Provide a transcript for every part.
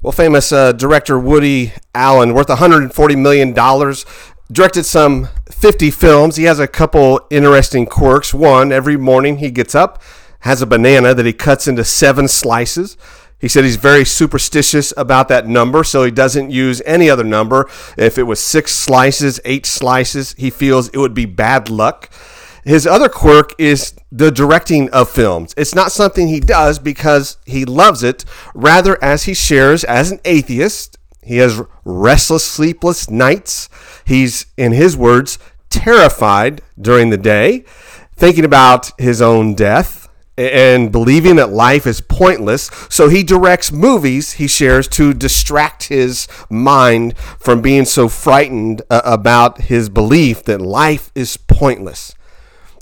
Well, famous uh, director Woody Allen, worth $140 million, directed some 50 films. He has a couple interesting quirks. One, every morning he gets up, has a banana that he cuts into seven slices. He said he's very superstitious about that number, so he doesn't use any other number. If it was six slices, eight slices, he feels it would be bad luck. His other quirk is the directing of films. It's not something he does because he loves it, rather, as he shares as an atheist. He has restless, sleepless nights. He's, in his words, terrified during the day, thinking about his own death and believing that life is pointless. So he directs movies, he shares, to distract his mind from being so frightened uh, about his belief that life is pointless.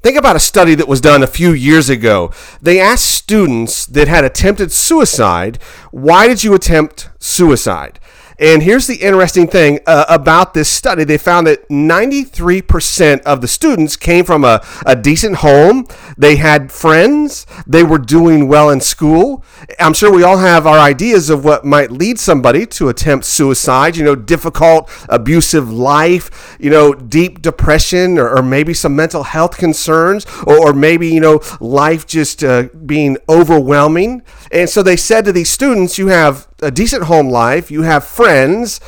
Think about a study that was done a few years ago. They asked students that had attempted suicide, why did you attempt suicide? And here's the interesting thing uh, about this study. They found that 93% of the students came from a, a decent home. They had friends. They were doing well in school. I'm sure we all have our ideas of what might lead somebody to attempt suicide. You know, difficult, abusive life, you know, deep depression, or, or maybe some mental health concerns, or, or maybe, you know, life just uh, being overwhelming. And so they said to these students, you have a decent home life, you have friends,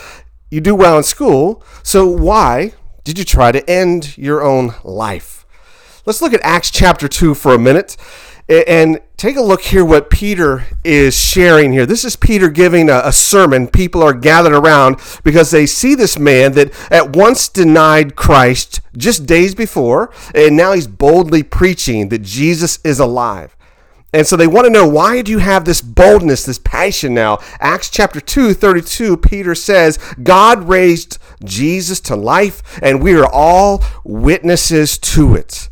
you do well in school. So why did you try to end your own life? Let's look at Acts chapter 2 for a minute and take a look here what Peter is sharing here. This is Peter giving a, a, sermon. People are gathered around because they see this man that at once denied Christ just days before, and now he's boldly preaching that Jesus is alive. And so they want to know why do you have this boldness, this passion now? Acts chapter 2, 32, Peter says, God raised Jesus to life, and we are all witnesses to it.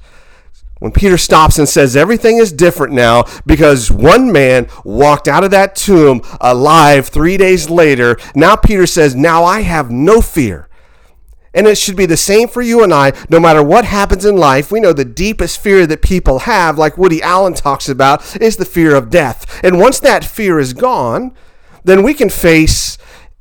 When Peter stops and says everything is different now because one man walked out of that tomb alive three days later, now Peter says, Now I have no fear. And it should be the same for you and I, no matter what happens in life. We know the deepest fear that people have, like Woody Allen talks about, is the fear of death. And once that fear is gone, then we can face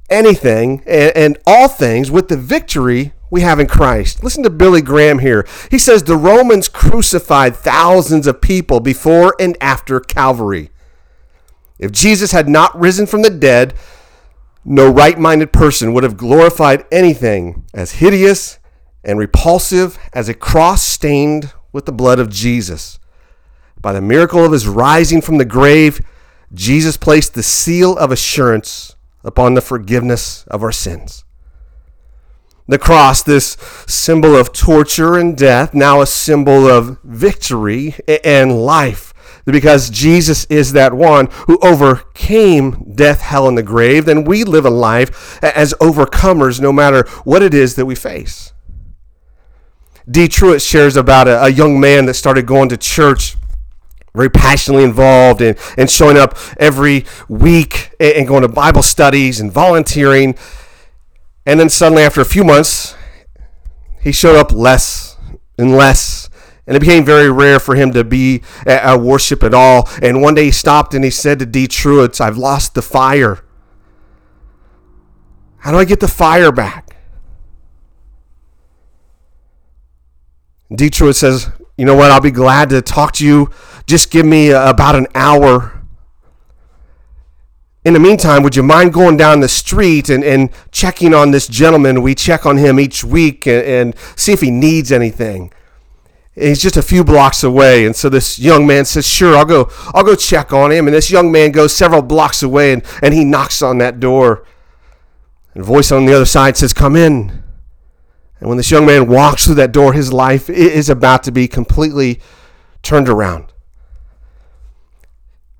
anything and, and all things with the victory we have in Christ. Listen to Billy Graham here. He says the Romans crucified thousands of people before and after Calvary. If Jesus had not risen from the dead, no right minded person would have glorified anything as hideous and repulsive as a cross stained with the blood of Jesus. By the miracle of his rising from the grave, Jesus placed the seal of assurance upon the forgiveness of our sins. The cross, this symbol of torture and death, now a symbol of victory and life because Jesus is that one who overcame death, hell, and the grave, then we live a life as overcomers no matter what it is that we face. D. Truett shares about a, a young man that started going to church very passionately involved and, and showing up every week and going to Bible studies and volunteering. And then suddenly, after a few months, he showed up less and less and it became very rare for him to be at, worship at all. And one day he stopped and he said to D. Truett, I've lost the fire. How do I get the fire back? D. Truett says, You know what? I'll be glad to talk to you. Just give me uh, about an hour. In the meantime, would you mind going down the street and, and checking on this gentleman? We check on him each week and, and see if he needs anything he's just a few blocks away. And so this young man says sure i'll go i'll go check on him. And this young man goes several blocks away and, and he knocks on that door. And a voice on the other side says come in. And when this young man walks through that door his life is about to be completely turned around.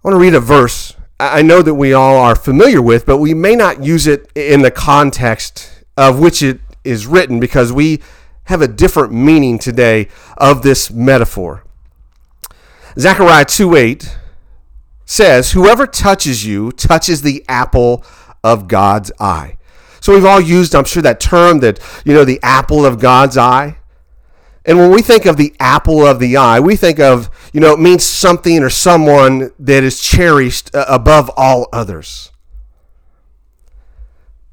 I want to read a verse i know that we all are familiar with but we may not use it in the context of which it is written because we have a different meaning today of this metaphor. Zechariah 2 8 says, Whoever touches you touches the apple of God's eye. So we've all used, I'm sure, that term that, you know, the apple of God's eye. And when we think of the apple of the eye, we think of, you know, it means something or someone that is cherished uh, above all others.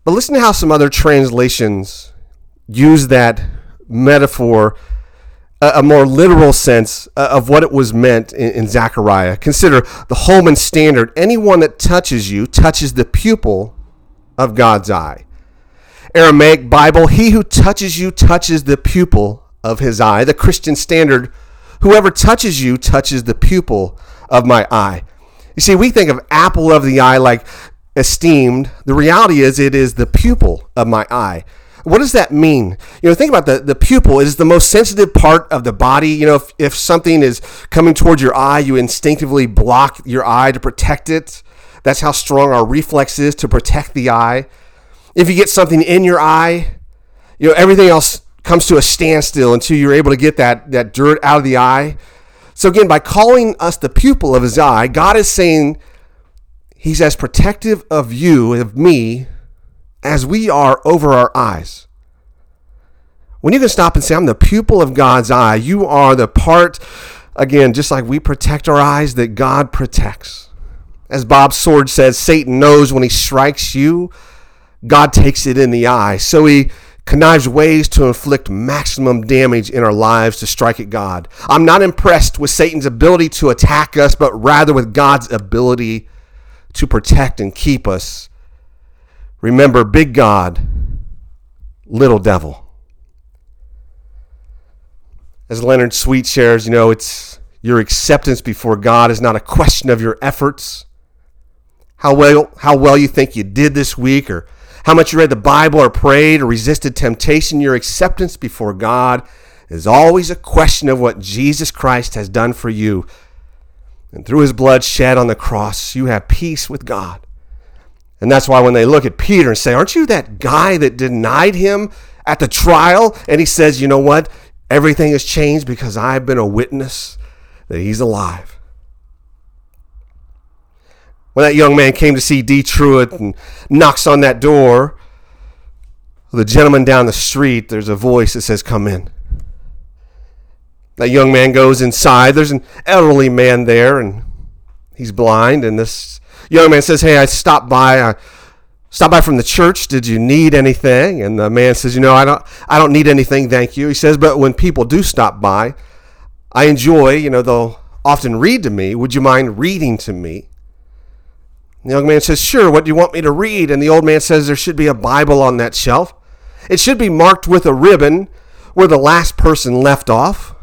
But listen to how some other translations use that metaphor a, a more literal sense uh, of what it was meant in, in Zechariah. Consider the Holman standard anyone that touches you touches the pupil of God's eye. Aramaic Bible, he who touches you touches the pupil of his eye. The Christian standard, whoever touches you touches the pupil of my eye. You see, we think of apple of the eye like esteemed. The reality is, it is the pupil of my eye. What does that mean? You know, think about the, the pupil. It is the most sensitive part of the body. You know, if, if something is coming towards your eye, you instinctively block your eye to protect it. That's how strong our reflex is to protect the eye. If you get something in your eye, you know, everything else comes to a standstill until you're able to get that, that dirt out of the eye. So, again, by calling us the pupil of his eye, God is saying he's as protective of you, of me, as we are over our eyes. When you can stop and say, I'm the pupil of God's eye, you are the part, again, just like we protect our eyes, that God protects. As Bob Sword says, Satan knows when he strikes you, God takes it in the eye. So he connives ways to inflict maximum damage in our lives to strike at God. I'm not impressed with Satan's ability to attack us, but rather with God's ability to protect and keep us. Remember, big God, little devil. As Leonard Sweet shares, you know, it's your acceptance before God is not a question of your efforts, how well how well you think you did this week or how much you read the Bible or prayed or resisted temptation, your acceptance before God is always a question of what Jesus Christ has done for you. And through his blood shed on the cross, you have peace with God. And that's why when they look at Peter and say, Aren't you that guy that denied him at the trial? And he says, You know what? Everything has changed because I've been a witness that he's alive. When that young man came to see D. Truett and knocks on that door, the gentleman down the street, there's a voice that says, Come in. That young man goes inside. There's an elderly man there, and he's blind. And this young man says, Hey, I stopped by. I stopped by from the church. Did you need anything? And the man says, You know, I don't, I don't need anything, thank you. He says, But when people do stop by, I enjoy, you know, they'll often read to me. Would you mind reading to me? The young man says, Sure, what do you want me to read? And the old man says, There should be a Bible on that shelf. It should be marked with a ribbon where the last person left off.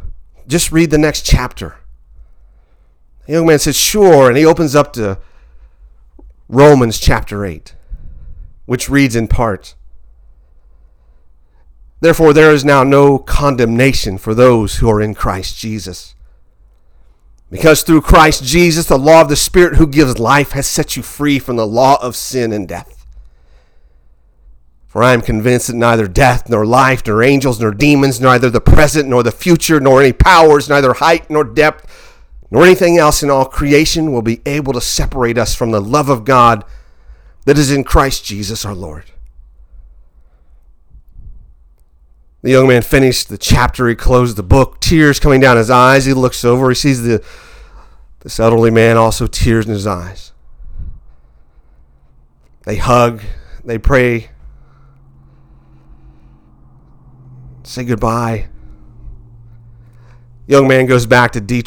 Just read the next chapter. The young man says, Sure. And he opens up to Romans chapter 8, which reads in part Therefore, there is now no condemnation for those who are in Christ Jesus. Because through Christ Jesus, the law of the Spirit who gives life has set you free from the law of sin and death. For I am convinced that neither death, nor life, nor angels, nor demons, neither the present, nor the future, nor any powers, neither height, nor depth, nor anything else in all creation will be able to separate us from the love of God that is in Christ Jesus our Lord. The young man finished the chapter. He closed the book, tears coming down his eyes. He looks over. He sees the this elderly man also tears in his eyes. They hug. They pray. Say goodbye. Young man goes back to D.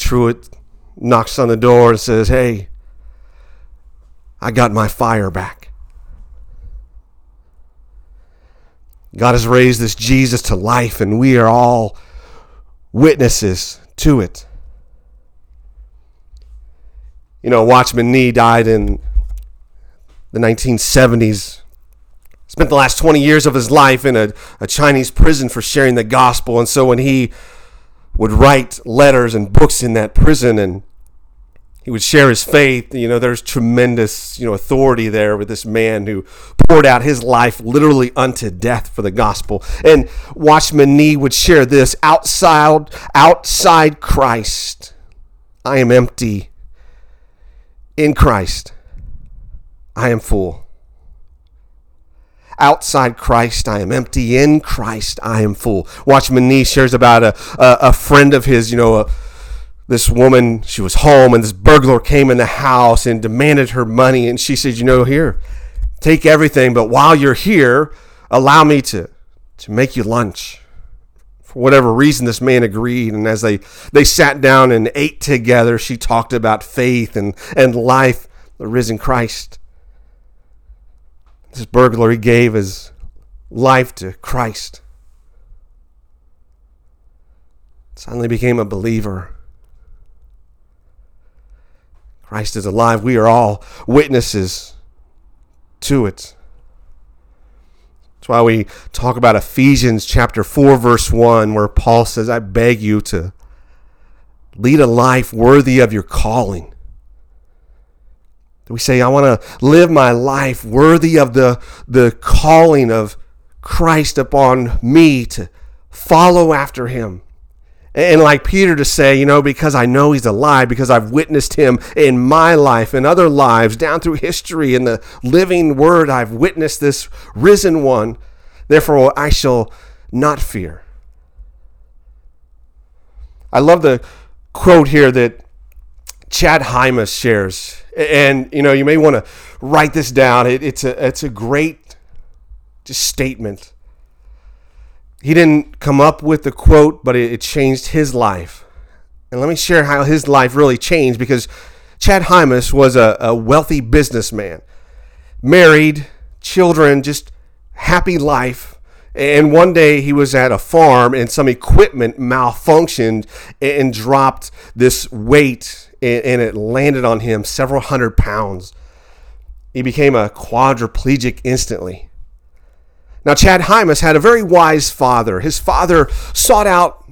Knocks on the door, and says, "Hey, I got my fire back." God has raised this Jesus to life, and we are all witnesses to it. You know, Watchman Nee died in the 1970s. Spent the last 20 years of his life in a, a Chinese prison for sharing the gospel. And so when he would write letters and books in that prison and he would share his faith. You know, there's tremendous, you know, authority there with this man who poured out his life literally unto death for the gospel. And Watchman Nee would share this outside outside Christ, I am empty. In Christ, I am full. Outside Christ, I am empty. In Christ, I am full. Watchman Nee shares about a, a, a friend of his, you know, a, this woman, she was home, and this burglar came in the house and demanded her money. And she said, You know, here, take everything, but while you're here, allow me to, to make you lunch. For whatever reason, this man agreed. And as they, they sat down and ate together, she talked about faith and, and life, the risen Christ. This burglar, he gave his life to Christ. Suddenly became a believer. Christ is alive. We are all witnesses to it. That's why we talk about Ephesians chapter 4, verse 1, where Paul says, I beg you to lead a life worthy of your calling. We say, I want to live my life worthy of the, the calling of Christ upon me to follow after him. And like Peter to say, you know, because I know he's alive, because I've witnessed him in my life and other lives down through history in the living word, I've witnessed this risen one. Therefore, I shall not fear. I love the quote here that Chad Hymas shares. And, you know, you may want to write this down. It, it's, a, it's a great just statement he didn't come up with the quote, but it, it changed his life. And let me share how his life really changed because Chad Hymas was a, a wealthy businessman, married, children, just happy life. And one day he was at a farm and some equipment malfunctioned and dropped this weight and it landed on him several hundred pounds. He became a quadriplegic instantly. Now, Chad Hymas had a very wise father. His father sought out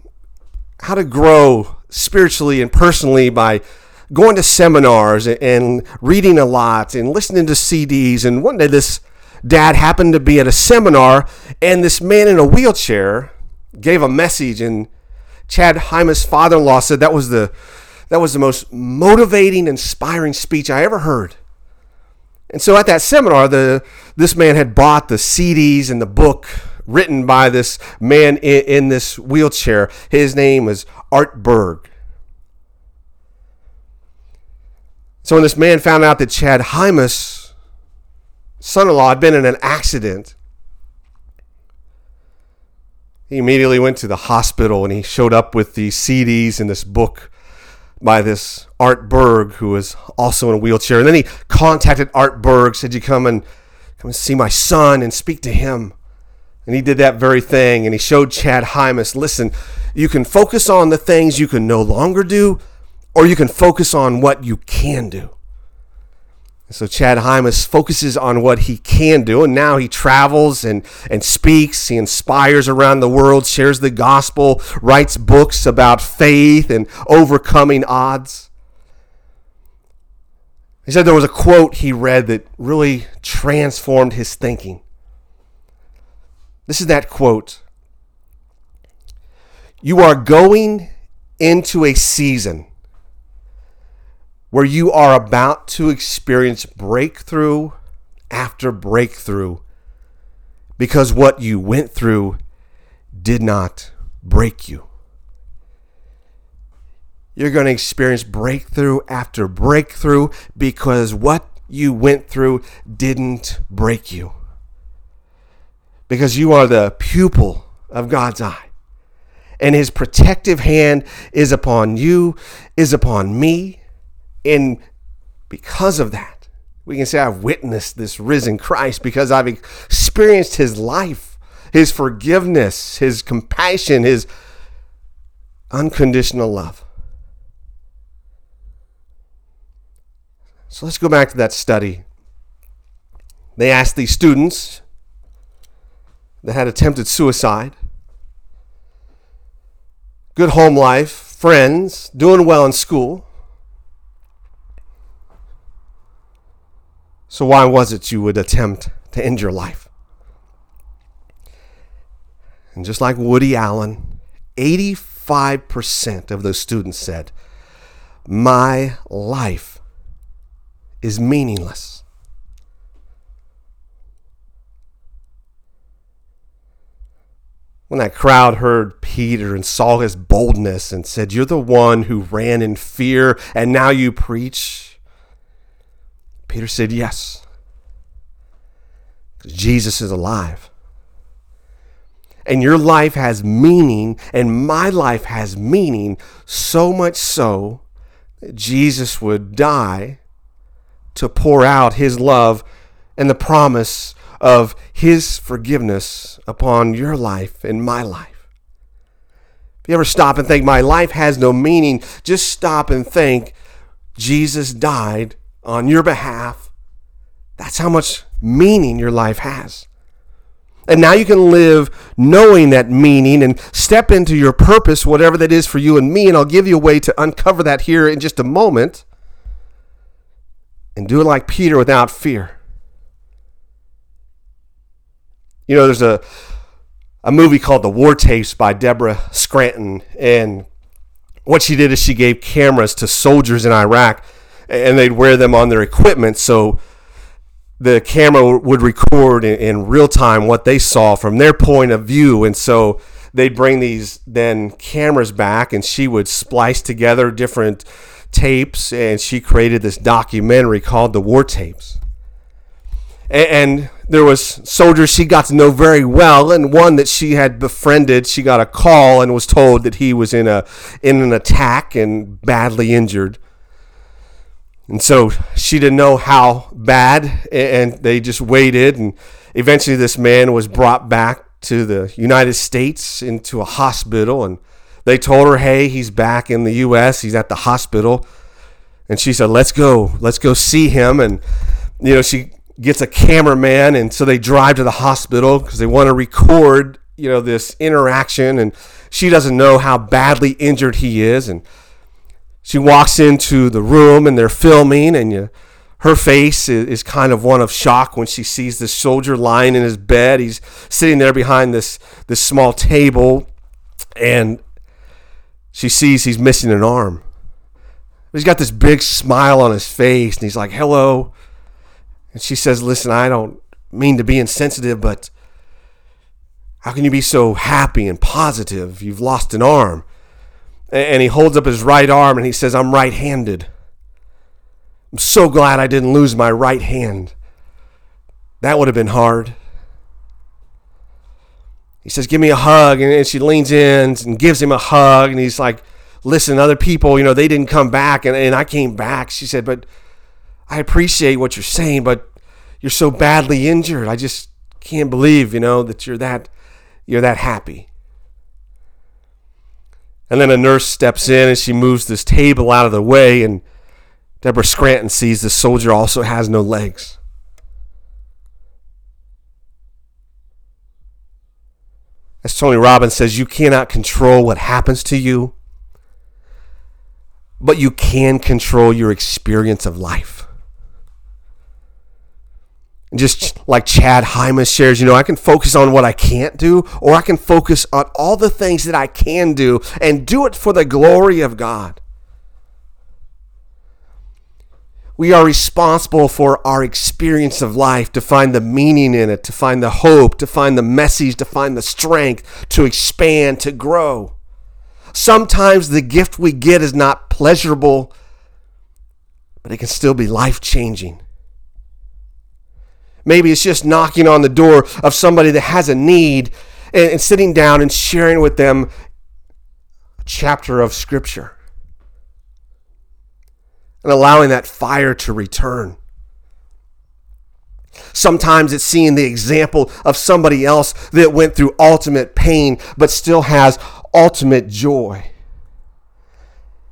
how to grow spiritually and personally by going to seminars and reading a lot and listening to CDs. And one day, this dad happened to be at a seminar, and this man in a wheelchair gave a message. And Chad Hymas' father-in-law said that was the that was the most motivating, inspiring speech I ever heard. And so at that seminar, the this man had bought the CDs and the book written by this man in, in this wheelchair. His name was Art Berg. So when this man found out that Chad Hymas' son-in-law had been in an accident, he immediately went to the hospital and he showed up with the CDs and this book by this Art Berg, who was also in a wheelchair. And then he contacted Art Berg, said, You come and come and see my son and speak to him. And he did that very thing. And he showed Chad Hymas, listen, you can focus on the things you can no longer do, or you can focus on what you can do. So Chad Hymas focuses on what he can do, and now he travels and, and speaks. He inspires around the world, shares the gospel, writes books about faith and overcoming odds. He said there was a quote he read that really transformed his thinking. This is that quote You are going into a season where you are about to experience breakthrough after breakthrough because what you went through did not break you. You're going to experience breakthrough after breakthrough because what you went through didn't break you. Because you are the pupil of God's eye. And his protective hand is upon you, is upon me, and because of that, we can say, I've witnessed this risen Christ because I've experienced his life, his forgiveness, his compassion, his unconditional love. So let's go back to that study. They asked these students that had attempted suicide, good home life, friends, doing well in school. So, why was it you would attempt to end your life? And just like Woody Allen, 85% of those students said, My life is meaningless. When that crowd heard Peter and saw his boldness and said, You're the one who ran in fear and now you preach, Peter said, Yes. Because Jesus is alive. And your life has meaning, and my life has meaning, so much so that Jesus would die to pour out his love and the promise of his forgiveness upon your life and my life. If you ever stop and think, my life has no meaning, just stop and think, Jesus died on your behalf. That's how much meaning your life has. And now you can live knowing that meaning and step into your purpose, whatever that is for you and me. And I'll give you a way to uncover that here in just a moment. And do it like Peter without fear. You know, there's a a movie called The War Tapes by Deborah Scranton, and what she did is she gave cameras to soldiers in Iraq, and they'd wear them on their equipment so the camera would record in, in real time what they saw from their point of view, and so they'd bring these then cameras back, and she would splice together different tapes, and she created this documentary called The War Tapes. And, and there was soldiers she got to know very well, and one that she had befriended. She got a call and was told that he was in a in an attack and badly injured. And so she didn't know how bad, and they just waited. And eventually, this man was brought back to the United States into a hospital. And they told her, hey, he's back in the U.S., he's at the hospital. And she said, let's go, let's go see him. And, you know, she gets a cameraman. And so they drive to the hospital because they want to record, you know, this interaction. And she doesn't know how badly injured he is. And she walks into the room and they're filming and you, her face is, is, kind of one of shock when she sees this soldier lying in his bed. He's sitting there behind this this small table and she sees he's missing an arm. He's got this big smile on his face and he's like hello. And she says listen i don't mean to be insensitive but how can you be so happy and positive? You've lost an arm and he holds up his right arm and he says, I'm right handed. I'm so glad I didn't lose my right hand. That would have been hard. He says, Give me a hug. And she leans in and gives him a hug. And he's like, Listen, other people, you know, they didn't come back and, and I came back. She said, But I appreciate what you're saying, but you're so badly injured. I just can't believe, you know, that you're that you're that happy. And then a nurse steps in and she moves this table out of the way, and Deborah Scranton sees the soldier also has no legs. As Tony Robbins says, you cannot control what happens to you, but you can control your experience of life just like Chad Hymas shares, you know, I can focus on what I can't do, or I can focus on all the things that I can do and do it for the glory of God. We are responsible for our experience of life, to find the meaning in it, to find the hope, to find the message, to find the strength, to expand, to grow. Sometimes the gift we get is not pleasurable, but it can still be life changing. Maybe it's just knocking on the door of somebody that has a need and, and sitting down and sharing with them a chapter of Scripture and allowing that fire to return. Sometimes it's seeing the example of somebody else that went through ultimate pain but still has ultimate joy.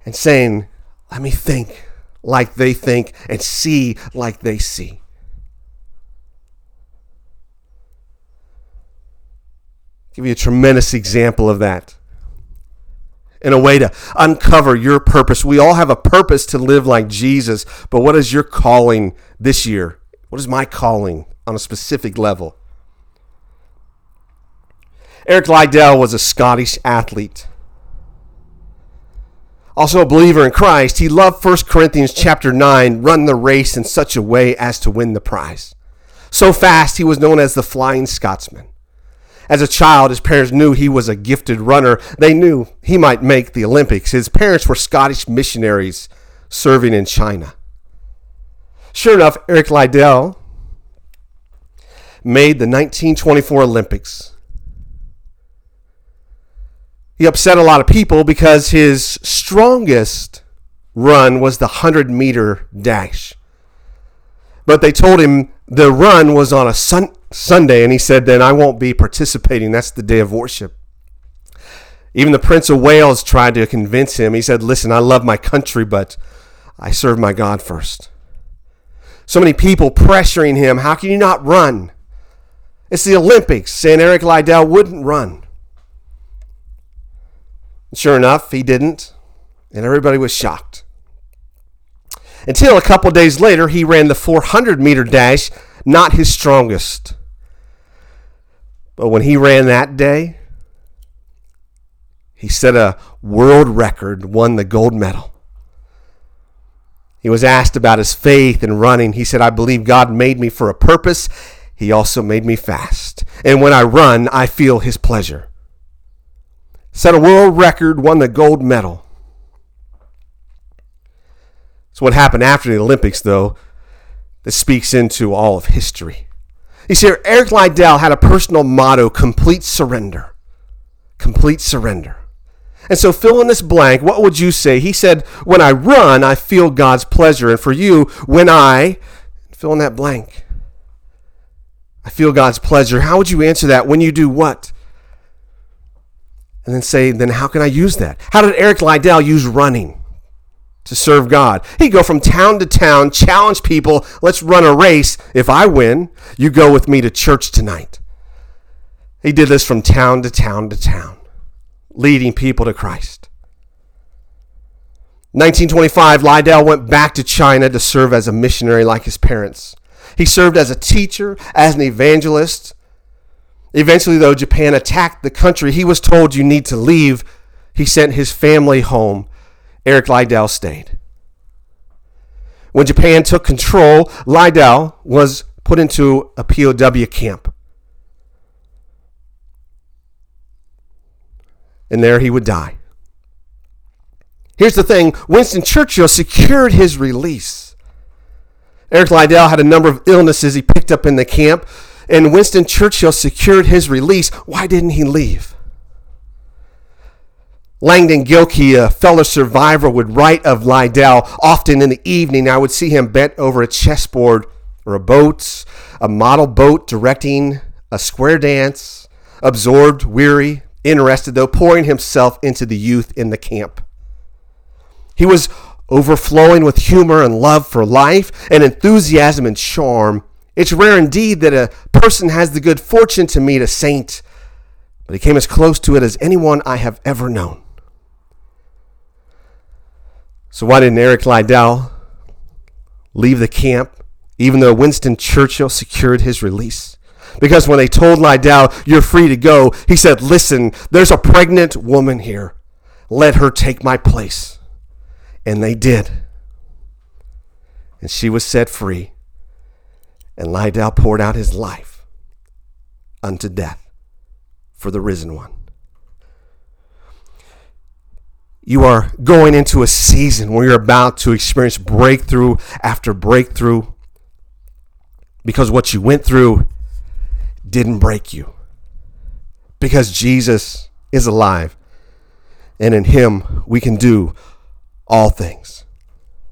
And saying, let me think like they think and see like they see. Give you a tremendous example of that in a way to uncover your purpose. We all have a purpose to live like Jesus, but what is your calling this year? What is my calling on a specific level? Eric Liddell was a Scottish athlete. Also a believer in Christ, he loved 1 Corinthians chapter 9, run the race in such a way as to win the prize. So fast he was known as the Flying Scotsman. As a child, his parents knew he was a gifted runner. They knew he might make the Olympics. His parents were Scottish missionaries serving in China. Sure enough, Eric Liddell made the 1924 Olympics. He upset a lot of people because his strongest run was the 100 meter dash. But they told him the run was on a sun- Sunday, and he said, Then I won't be participating. That's the day of worship. Even the Prince of Wales tried to convince him. He said, Listen, I love my country, but I serve my God first. So many people pressuring him. How can you not run? It's the Olympics, saying Eric Liddell wouldn't run. Sure enough, he didn't, and everybody was shocked. Until a couple days later, he ran the 400 meter dash, not his strongest. But when he ran that day, he set a world record, won the gold medal. He was asked about his faith in running. He said, I believe God made me for a purpose. He also made me fast. And when I run, I feel his pleasure set a world record, won the gold medal. So, what happened after the Olympics, though, that speaks into all of history. You see, Eric Liddell had a personal motto complete surrender. Complete surrender. And so, fill in this blank. What would you say? He said, When I run, I feel God's pleasure. And for you, when I, fill in that blank, I feel God's pleasure. How would you answer that? When you do what? and then say, then how can I use that? How did Eric Liddell use running to serve God? He'd go from town to town, challenge people, let's run a race. If I win, you go with me to church tonight. He did this from town to town to town, leading people to Christ. 1925, Liddell went back to China to serve as a missionary like his parents. He served as a teacher, as an evangelist, Eventually, though, Japan attacked the country. He was told, You need to leave. He sent his family home. Eric Liddell stayed. When Japan took control, Liddell was put into a POW camp. And there he would die. Here's the thing Winston Churchill secured his release. Eric Liddell had a number of illnesses he picked up in the camp and Winston Churchill secured his release, why didn't he leave? Langdon Gilkey, a fellow survivor, would write of Liddell often in the evening. I would see him bent over a chessboard or a boat, a model boat directing a square dance, absorbed, weary, interested, though pouring himself into the youth in the camp. He was overflowing with humor and love for life and enthusiasm and charm it's rare indeed that a person has the good fortune to meet a saint, but he came as close to it as anyone I have ever known. So, why didn't Eric Liddell leave the camp, even though Winston Churchill secured his release? Because when they told Liddell, You're free to go, he said, Listen, there's a pregnant woman here. Let her take my place. And they did. And she was set free and Liddell poured out his life unto death for the risen one. You are going into a season where you're about to experience breakthrough after breakthrough because what you went through didn't break you. Because Jesus is alive, and in Him we can do all things.